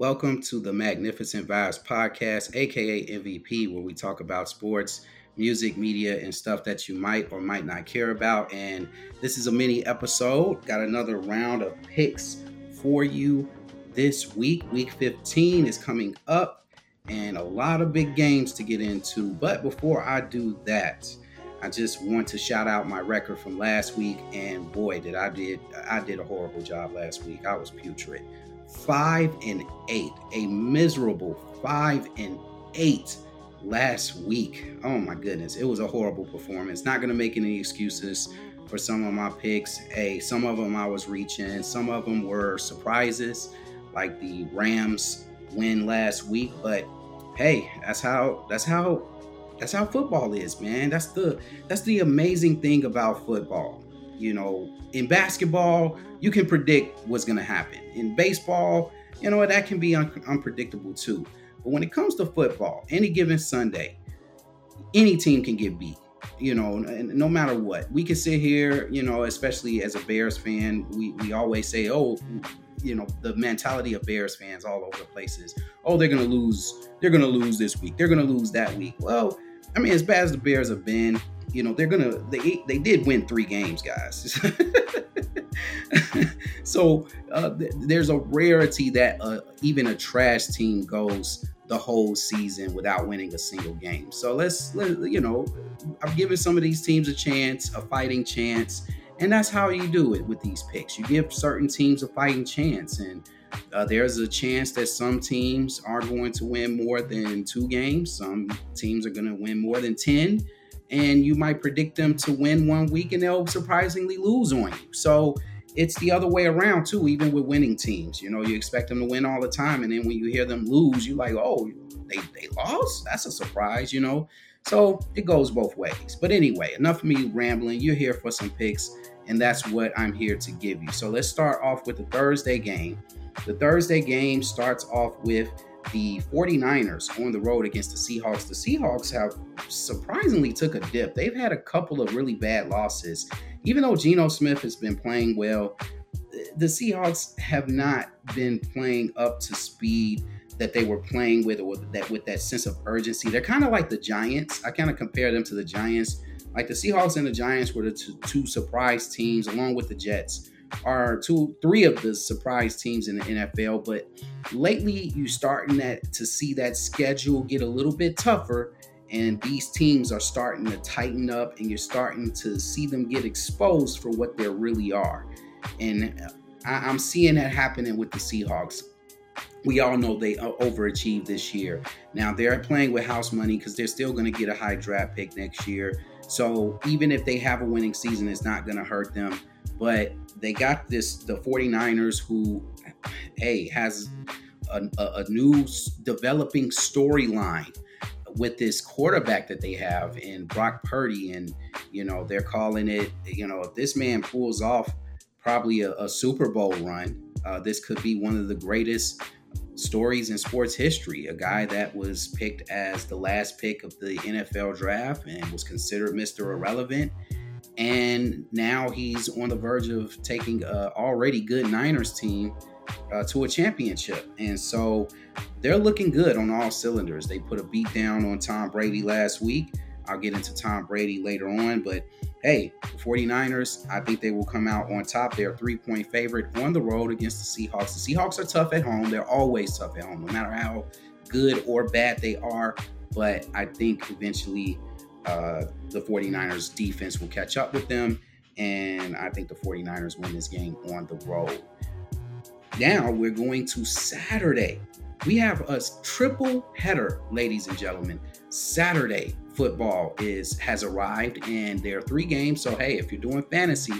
Welcome to the Magnificent Vibes Podcast, aka MVP, where we talk about sports, music, media, and stuff that you might or might not care about. And this is a mini episode. Got another round of picks for you this week. Week 15 is coming up, and a lot of big games to get into. But before I do that, I just want to shout out my record from last week, and boy, did I did I did a horrible job last week. I was putrid five and eight, a miserable five and eight last week. Oh my goodness, it was a horrible performance. Not gonna make any excuses for some of my picks. Hey, some of them I was reaching, some of them were surprises, like the Rams win last week. But hey, that's how that's how that's how football is, man. That's the that's the amazing thing about football. You know, in basketball, you can predict what's going to happen. In baseball, you know, that can be un- unpredictable too. But when it comes to football, any given Sunday, any team can get beat. You know, no matter what. We can sit here, you know, especially as a Bears fan, we, we always say, oh, you know, the mentality of Bears fans all over the places. Oh, they're going to lose. They're going to lose this week. They're going to lose that week. Well, I mean, as bad as the Bears have been, you know, they're to, they, they did win three games, guys. so uh, th- there's a rarity that uh, even a trash team goes the whole season without winning a single game. So let's, let, you know, I'm giving some of these teams a chance, a fighting chance, and that's how you do it with these picks. You give certain teams a fighting chance, and uh, there's a chance that some teams are going to win more than two games. Some teams are going to win more than ten and you might predict them to win one week and they'll surprisingly lose on you. So it's the other way around too, even with winning teams. You know, you expect them to win all the time, and then when you hear them lose, you're like, oh, they, they lost? That's a surprise, you know? So it goes both ways. But anyway, enough of me rambling. You're here for some picks, and that's what I'm here to give you. So let's start off with the Thursday game. The Thursday game starts off with the 49ers on the road against the Seahawks. The Seahawks have surprisingly took a dip. They've had a couple of really bad losses. Even though Geno Smith has been playing well, the Seahawks have not been playing up to speed that they were playing with or that with that sense of urgency. They're kind of like the Giants. I kind of compare them to the Giants. Like the Seahawks and the Giants were the two, two surprise teams along with the Jets are two, three of the surprise teams in the NFL. But lately, you starting that to see that schedule get a little bit tougher, and these teams are starting to tighten up, and you're starting to see them get exposed for what they really are. And I, I'm seeing that happening with the Seahawks we all know they uh, overachieved this year. Now they're playing with house money because they're still going to get a high draft pick next year. So even if they have a winning season, it's not going to hurt them. But they got this the 49ers who hey has a, a, new developing storyline with this quarterback that they have in Brock Purdy and you know they're calling it you know if this man pulls off probably a, a Super Bowl run uh, this could be one of the greatest stories in sports history a guy that was picked as the last pick of the NFL draft and was considered Mr. Irrelevant and now he's on the verge of taking a already good Niners team uh, to a championship. And so they're looking good on all cylinders. They put a beat down on Tom Brady last week. I'll get into Tom Brady later on, but hey, the 49ers, I think they will come out on top. They're three point favorite on the road against the Seahawks. The Seahawks are tough at home. They're always tough at home, no matter how good or bad they are. But I think eventually uh, the 49ers defense will catch up with them. And I think the 49ers win this game on the road. Now we're going to Saturday. We have a triple header, ladies and gentlemen. Saturday football is has arrived, and there are three games. So hey, if you're doing fantasy,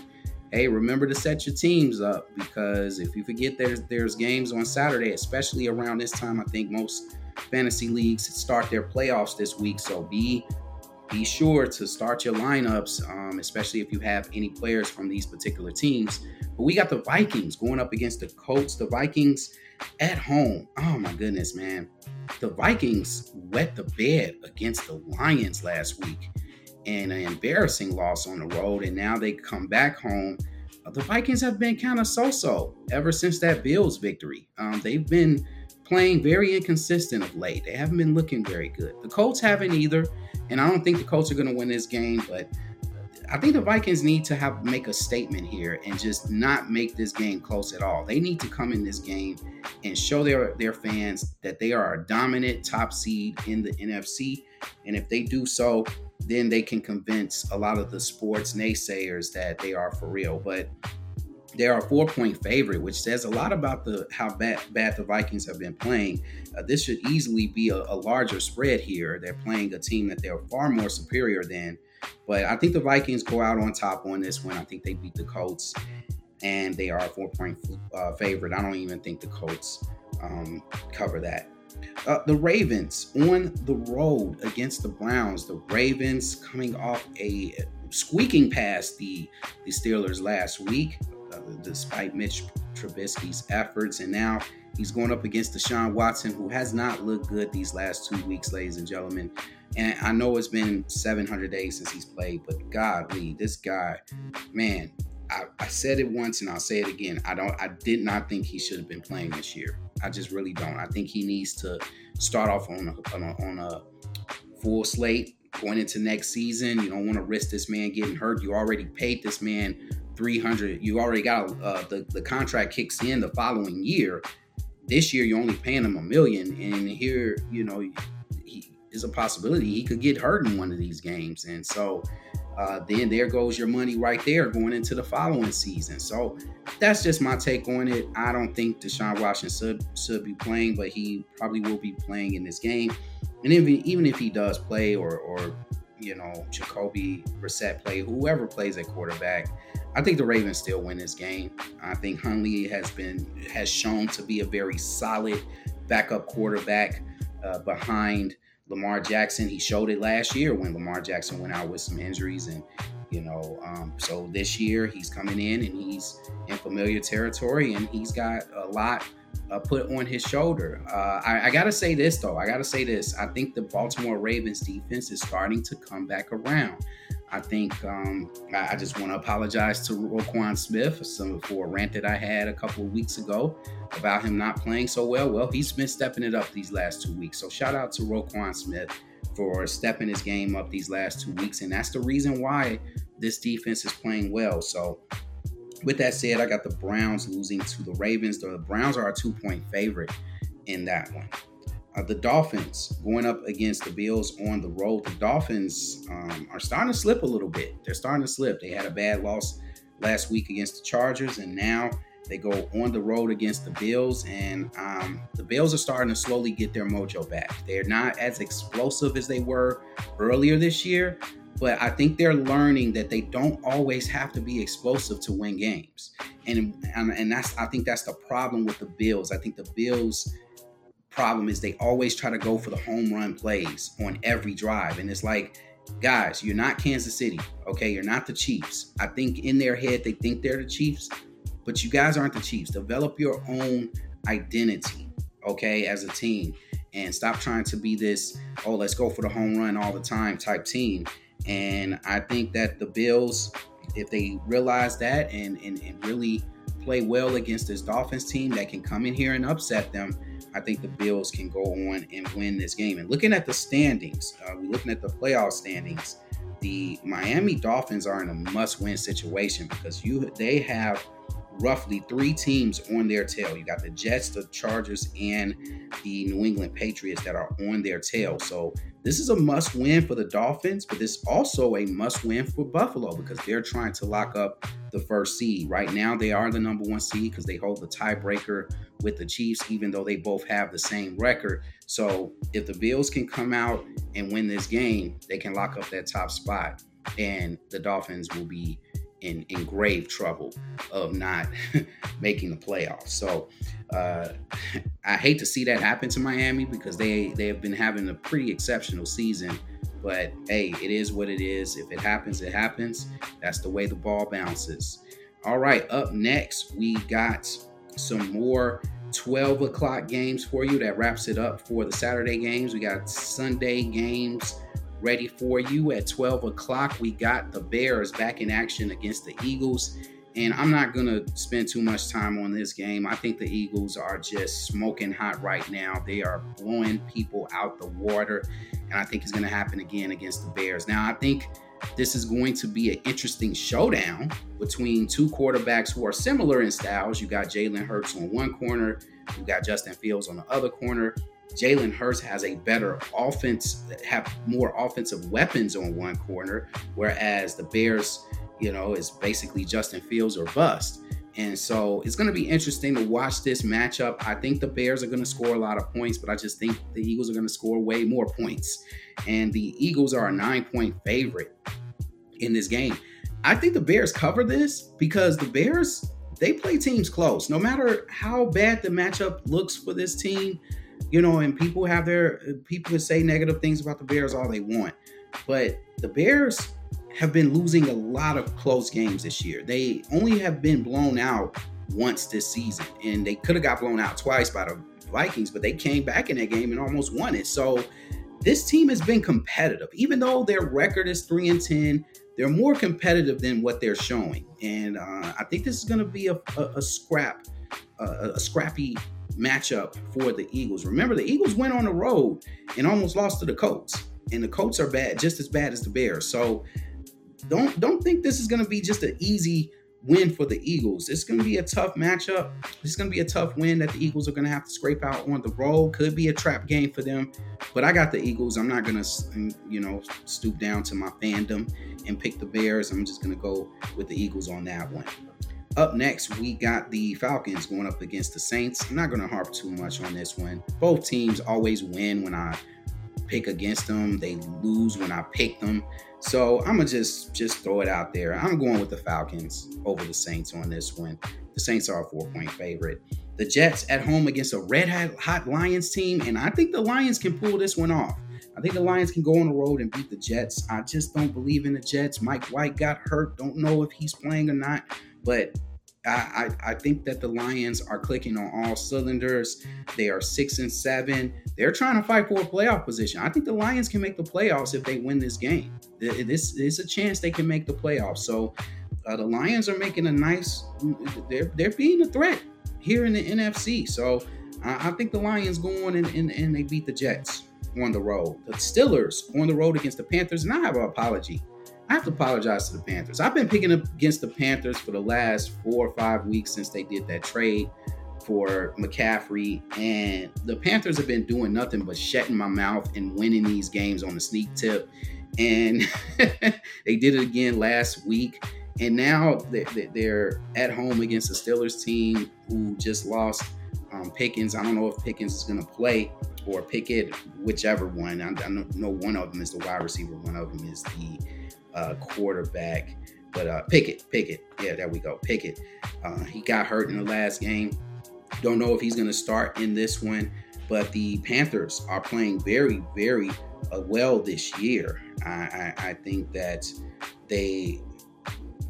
hey, remember to set your teams up because if you forget there's there's games on Saturday, especially around this time, I think most fantasy leagues start their playoffs this week. So be be sure to start your lineups, um, especially if you have any players from these particular teams. But we got the Vikings going up against the Colts. The Vikings at home. Oh my goodness, man. The Vikings wet the bed against the Lions last week and an embarrassing loss on the road. And now they come back home. The Vikings have been kind of so so ever since that Bills victory. Um, they've been playing very inconsistent of late. They haven't been looking very good. The Colts haven't either, and I don't think the Colts are going to win this game. But I think the Vikings need to have make a statement here and just not make this game close at all. They need to come in this game and show their their fans that they are a dominant top seed in the NFC. And if they do so, then they can convince a lot of the sports naysayers that they are for real. But they're a four point favorite, which says a lot about the how bad, bad the Vikings have been playing. Uh, this should easily be a, a, larger spread here. They're playing a team that they're far more superior than. But I think the Vikings go out on top on this one. I think they beat the Colts, and they are a four point uh, favorite. I don't even think the Colts um, cover that. Uh, the Ravens on the road against the Browns. The Ravens coming off a squeaking past the the Steelers last week despite Mitch Trubisky's efforts. And now he's going up against Deshaun Watson, who has not looked good these last two weeks, ladies and gentlemen. And I know it's been 700 days since he's played, but godly, this guy, man, I, I, said it once and I'll say it again. I don't. I did not think he should have been playing this year. I just really don't. I think he needs to start off on a, on a, on a full slate going into next season. You don't want to risk this man getting hurt. You already paid this man 300 you already got uh, the, the contract kicks in the following year this year you're only paying him a million and here you know he is a possibility he could get hurt in one of these games and so uh, then there goes your money right there going into the following season. So that's just my take on it. I don't think Deshaun Washington should, should be playing, but he probably will be playing in this game. And even even if he does play, or or you know Jacoby Brissett play, whoever plays at quarterback, I think the Ravens still win this game. I think Huntley has been has shown to be a very solid backup quarterback uh, behind Lamar Jackson. He showed it last year when Lamar Jackson went out with some injuries, and you know, um, so this year he's coming in and he's in familiar territory, and he's got a lot uh, put on his shoulder. Uh, I, I got to say this though. I got to say this. I think the Baltimore Ravens defense is starting to come back around. I think um, I, I, just want to apologize to Roquan Smith for some for a rant that I had a couple of weeks ago about him not playing so well. Well, he's been stepping it up these last two weeks. So shout out to Roquan Smith for stepping his game up these last two weeks, and that's the reason why this defense is playing well. So with that said, I got the Browns losing to the Ravens. The Browns are a two point favorite in that one. Uh, the Dolphins going up against the Bills on the road. The Dolphins um, are starting to slip a little bit. They're starting to slip. They had a bad loss last week against the Chargers, and now they go on the road against the Bills. And um, the Bills are starting to slowly get their mojo back. They're not as explosive as they were earlier this year, but I think they're learning that they don't always have to be explosive to win games. And, and, and that's I think that's the problem with the Bills. I think the Bills problem is they always try to go for the home run plays on every drive. And it's like, guys, you're not Kansas City, okay? You're not the Chiefs. I think in their head they think they're the Chiefs, but you guys aren't the Chiefs. Develop your own identity, okay, as a team. And stop trying to be this, oh, let's go for the home run all the time type team. And I think that the Bills, if they realize that and, and, and really play well against this Dolphins team that can come in here and upset them, I think the Bills can go on and win this game. And looking at the standings, uh, we're looking at the playoff standings. The Miami Dolphins are in a must-win situation because you they have roughly three teams on their tail. You got the Jets, the Chargers, and the New England Patriots that are on their tail. So this is a must win for the Dolphins, but it's also a must win for Buffalo because they're trying to lock up the first seed. Right now, they are the number one seed because they hold the tiebreaker with the Chiefs, even though they both have the same record. So if the Bills can come out and win this game, they can lock up that top spot, and the Dolphins will be in, in grave trouble of not making the playoffs. So uh, I hate to see that happen to Miami because they they have been having a pretty exceptional season. But hey, it is what it is. If it happens, it happens. That's the way the ball bounces. All right, up next, we got some more 12 o'clock games for you. That wraps it up for the Saturday games. We got Sunday games ready for you at 12 o'clock. We got the Bears back in action against the Eagles. And I'm not going to spend too much time on this game. I think the Eagles are just smoking hot right now. They are blowing people out the water. And I think it's going to happen again against the Bears. Now, I think this is going to be an interesting showdown between two quarterbacks who are similar in styles. You got Jalen Hurts on one corner, you got Justin Fields on the other corner. Jalen Hurts has a better offense, have more offensive weapons on one corner, whereas the Bears, you know, is basically Justin Fields or bust. And so it's going to be interesting to watch this matchup. I think the Bears are going to score a lot of points, but I just think the Eagles are going to score way more points. And the Eagles are a nine point favorite in this game. I think the Bears cover this because the Bears, they play teams close. No matter how bad the matchup looks for this team, you know, and people have their people can say negative things about the Bears all they want. But the Bears have been losing a lot of close games this year. They only have been blown out once this season, and they could have got blown out twice by the Vikings, but they came back in that game and almost won it. So this team has been competitive, even though their record is three and ten. They're more competitive than what they're showing, and uh, I think this is going to be a, a, a scrap, a scrappy matchup for the Eagles. Remember, the Eagles went on the road and almost lost to the Colts, and the Colts are bad, just as bad as the Bears. So don't don't think this is going to be just an easy win for the Eagles. It's going to be a tough matchup. It's going to be a tough win that the Eagles are going to have to scrape out on the road. Could be a trap game for them, but I got the Eagles. I'm not going to, you know, stoop down to my fandom and pick the Bears. I'm just going to go with the Eagles on that one. Up next, we got the Falcons going up against the Saints. I'm not going to harp too much on this one. Both teams always win when I pick against them. They lose when I pick them. So I'm gonna just just throw it out there. I'm going with the Falcons over the Saints on this one. The Saints are a four point favorite. The Jets at home against a red hot Lions team, and I think the Lions can pull this one off. I think the Lions can go on the road and beat the Jets. I just don't believe in the Jets. Mike White got hurt. Don't know if he's playing or not, but I, I, I think that the Lions are clicking on all cylinders. They are six and seven. They're trying to fight for a playoff position. I think the Lions can make the playoffs if they win this game. This is a chance they can make the playoffs. So uh, the Lions are making a nice. They're they're being a threat here in the NFC. So I, I think the Lions go on and, and, and they beat the Jets on the road. The Steelers on the road against the Panthers, and I have an apology. I have to apologize to the Panthers. I've been picking up against the Panthers for the last four or five weeks since they did that trade for McCaffrey, and the Panthers have been doing nothing but shutting my mouth and winning these games on the sneak tip. And they did it again last week. And now they're at home against the Steelers team who just lost um, Pickens. I don't know if Pickens is going to play or Pickett, whichever one. I, I know one of them is the wide receiver, one of them is the uh, quarterback. But uh, Pickett, Pickett, yeah, there we go. Pickett, uh, he got hurt in the last game. Don't know if he's going to start in this one. But the Panthers are playing very, very uh, well this year. I, I, I, think that they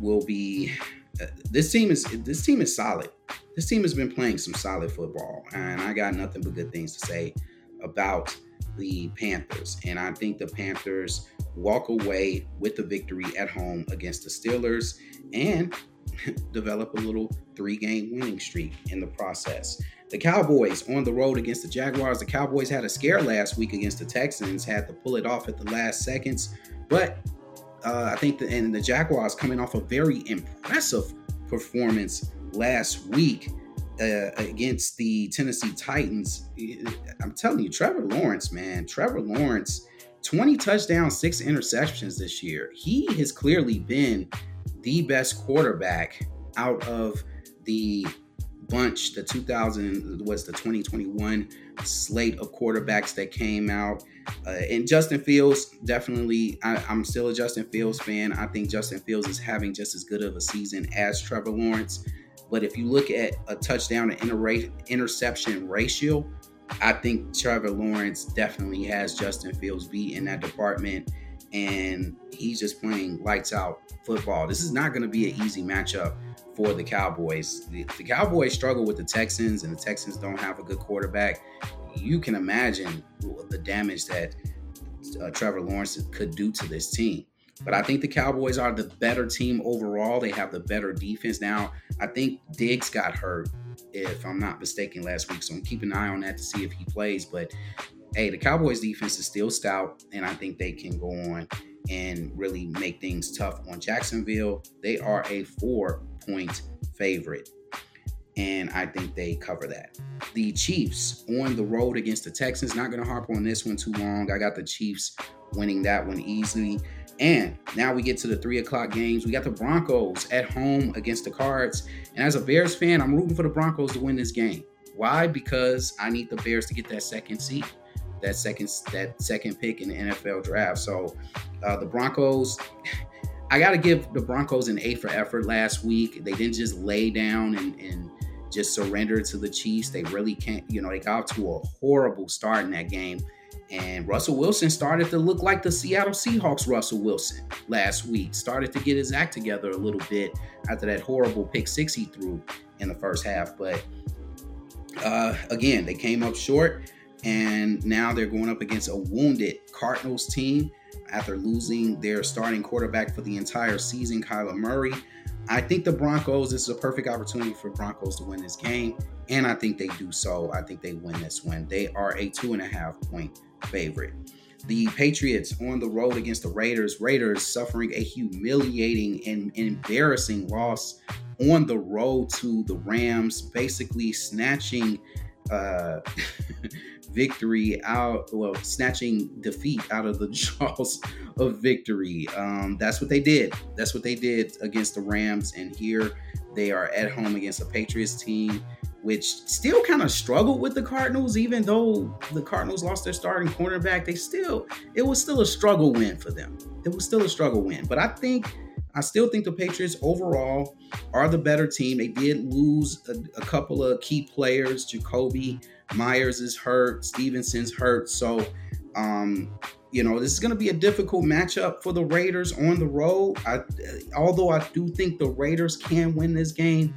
will be. Uh, this team is this team is solid. This team has been playing some solid football, and I got nothing but good things to say about the Panthers. And I think the Panthers walk away with the victory at home against the Steelers and develop a little three game winning streak in the process. The Cowboys on the road against the Jaguars. The Cowboys had a scare last week against the Texans, had to pull it off at the last seconds. But uh, I think the, and the Jaguars coming off a very impressive performance last week uh, against the Tennessee Titans. I'm telling you, Trevor Lawrence, man, Trevor Lawrence 20 touchdowns, six interceptions this year. He has clearly been the best quarterback out of the bunch. The 2000 was the 2021 slate of quarterbacks that came out. Uh, and Justin Fields, definitely, I, am still a Justin Fields fan. I think Justin Fields is having just as good of a season as Trevor Lawrence. But if you look at a touchdown to inter- interception ratio, I think Trevor Lawrence definitely has Justin Fields beat in that department, and he's just playing lights out football. This is not going to be an easy matchup for the Cowboys. The, the, Cowboys struggle with the Texans, and the Texans don't have a good quarterback. You can imagine the damage that uh, Trevor Lawrence could do to this team. But I think the Cowboys are the better team overall. They have the better defense. Now, I think Diggs got hurt, if I'm not mistaken, last week. So I'm keeping an eye on that to see if he plays. But hey, the Cowboys defense is still stout, and I think they can go on and really make things tough on Jacksonville. They are a four point favorite, and I think they cover that. The Chiefs on the road against the Texans. Not going to harp on this one too long. I got the Chiefs winning that one easily. And now we get to the three o'clock games. We got the Broncos at home against the Cards. And as a Bears fan, I'm rooting for the Broncos to win this game. Why? Because I need the Bears to get that second seat, that second that second pick in the NFL draft. So uh, the Broncos, I got to give the Broncos an A for effort last week. They didn't just lay down and, and just surrender to the Chiefs. They really can't, you know, they got to a horrible start in that game. And Russell Wilson started to look like the Seattle Seahawks Russell Wilson last week. Started to get his act together a little bit after that horrible pick six he threw in the first half. But uh, again, they came up short, and now they're going up against a wounded Cardinals team after losing their starting quarterback for the entire season, Kyler Murray. I think the Broncos, this is a perfect opportunity for Broncos to win this game, and I think they do so. I think they win this one. They are a two and a half point favorite. The Patriots on the road against the Raiders. Raiders suffering a humiliating and embarrassing loss on the road to the Rams, basically snatching uh, victory out, well, snatching defeat out of the jaws of victory. Um, that's what they did. That's what they did against the Rams. And here they are at home against a Patriots team which still kind of struggled with the Cardinals, even though the Cardinals lost their starting cornerback. They still, it was still a struggle win for them. It was still a struggle win. But I think, I still think the Patriots overall are the better team. They did lose a, a couple of key players. Jakobi Meyers is hurt, Stevenson's hurt. So, um, you know, this is going to be a difficult matchup for the Raiders on the road. I, although I do think the Raiders can win this game,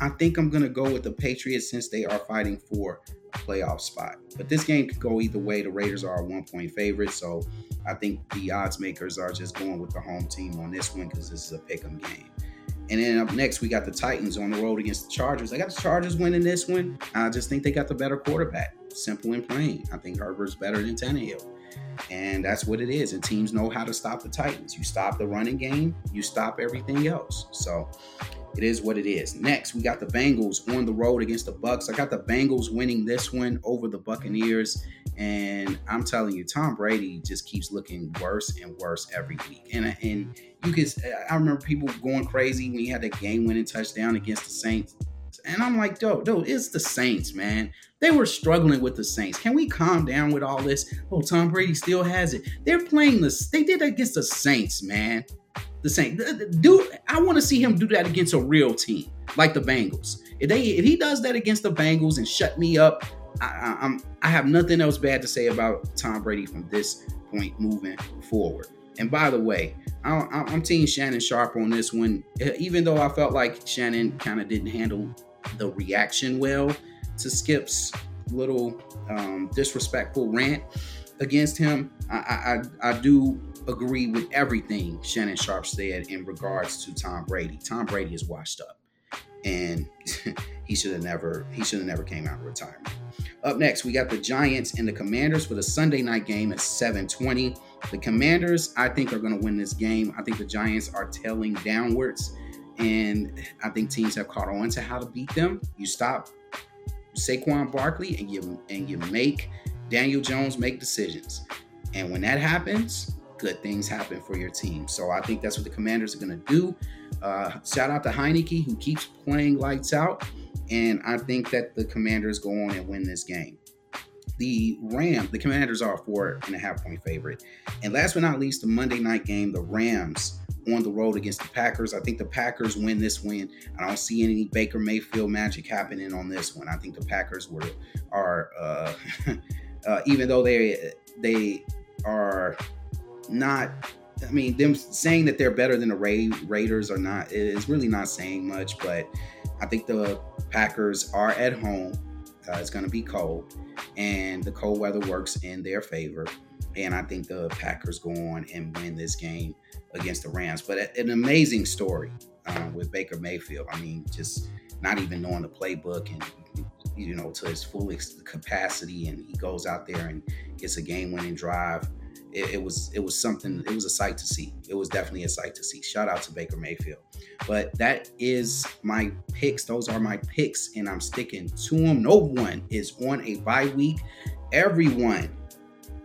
I think I'm going to go with the Patriots since they are fighting for a playoff spot. But this game could go either way. The Raiders are a one point favorite. So I think the odds makers are just going with the home team on this one because this is a pick 'em game. And then up next, we got the Titans on the road against the Chargers. I got the Chargers winning this one. I just think they got the better quarterback. Simple and plain. I think Herbert's better than Tannehill. And that's what it is. And teams know how to stop the Titans. You stop the running game, you stop everything else. So it is what it is. Next, we got the Bengals on the road against the Bucks. I got the Bengals winning this one over the Buccaneers, and I'm telling you, Tom Brady just keeps looking worse and worse every week. And and you can, I remember people going crazy when he had that game-winning touchdown against the Saints, and I'm like, dude, dude, it's the Saints, man. They were struggling with the Saints. Can we calm down with all this? Oh, Tom Brady still has it. They're playing this. They did against the Saints, man the same. Dude, I want to see him do that against a real team like the Bengals. If they if he does that against the Bengals and shut me up, I, I'm I have nothing else bad to say about Tom Brady from this point moving forward. And by the way, I, I'm team Shannon Sharpe on this one. Even though I felt like Shannon kind of didn't handle the reaction well to Skip's little um, disrespectful rant against him, I, I, I do agree with everything Shannon Sharpe said in regards to Tom Brady. Tom Brady is washed up, and he should have never he should have never came out of retirement. Up next, we got the Giants and the Commanders for the Sunday night game at 7:20. The Commanders, I think, are going to win this game. I think the Giants are tailing downwards, and I think teams have caught on to how to beat them. You stop Saquon Barkley and you and you make Daniel Jones make decisions. And when that happens, good things happen for your team. So I think that's what the Commanders are going to do. Uh, shout out to Heinicke who keeps playing lights out, and I think that the Commanders go on and win this game. The Rams, the Commanders are a four and a half point favorite, and last but not least, the Monday night game, the Rams on the road against the Packers. I think the Packers win this win. I don't see any Baker Mayfield magic happening on this one. I think the Packers were are uh, uh, even though they they are not I mean, them saying that they're better than the Ra- Raiders or not is really not saying much. But I think the Packers are at home. Uh, it's going to be cold, and the cold weather works in their favor. and I think the Packers go on and win this game against the Rams. But an amazing story um, with Baker Mayfield. I mean, just not even knowing the playbook and you know to his full capacity, and he goes out there and gets a game-winning drive. It, it, was it was something. It was a sight to see. It was definitely a sight to see. Shout out to Baker Mayfield. But that is my picks. Those are my picks, and I'm sticking to them. No one is on a bye week. Everyone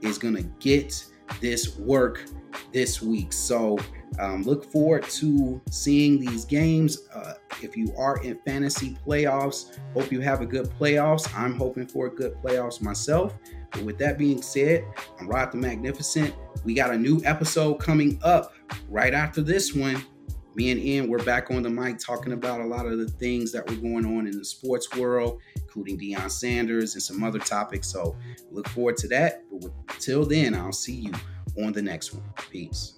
is gonna get this work this week. So um, look forward to seeing these games. Uh, if you are in fantasy playoffs, hope you have a good playoffs. I'm hoping for a good playoffs myself. But with that being said, I'm Rod the Magnificent. We got a new episode coming up right after this one. Me and Ian, we're back on the mic talking about a lot of the things that were going on in the sports world, including Deion Sanders and some other topics. So look forward to that. But until then, I'll see you on the next one. Peace.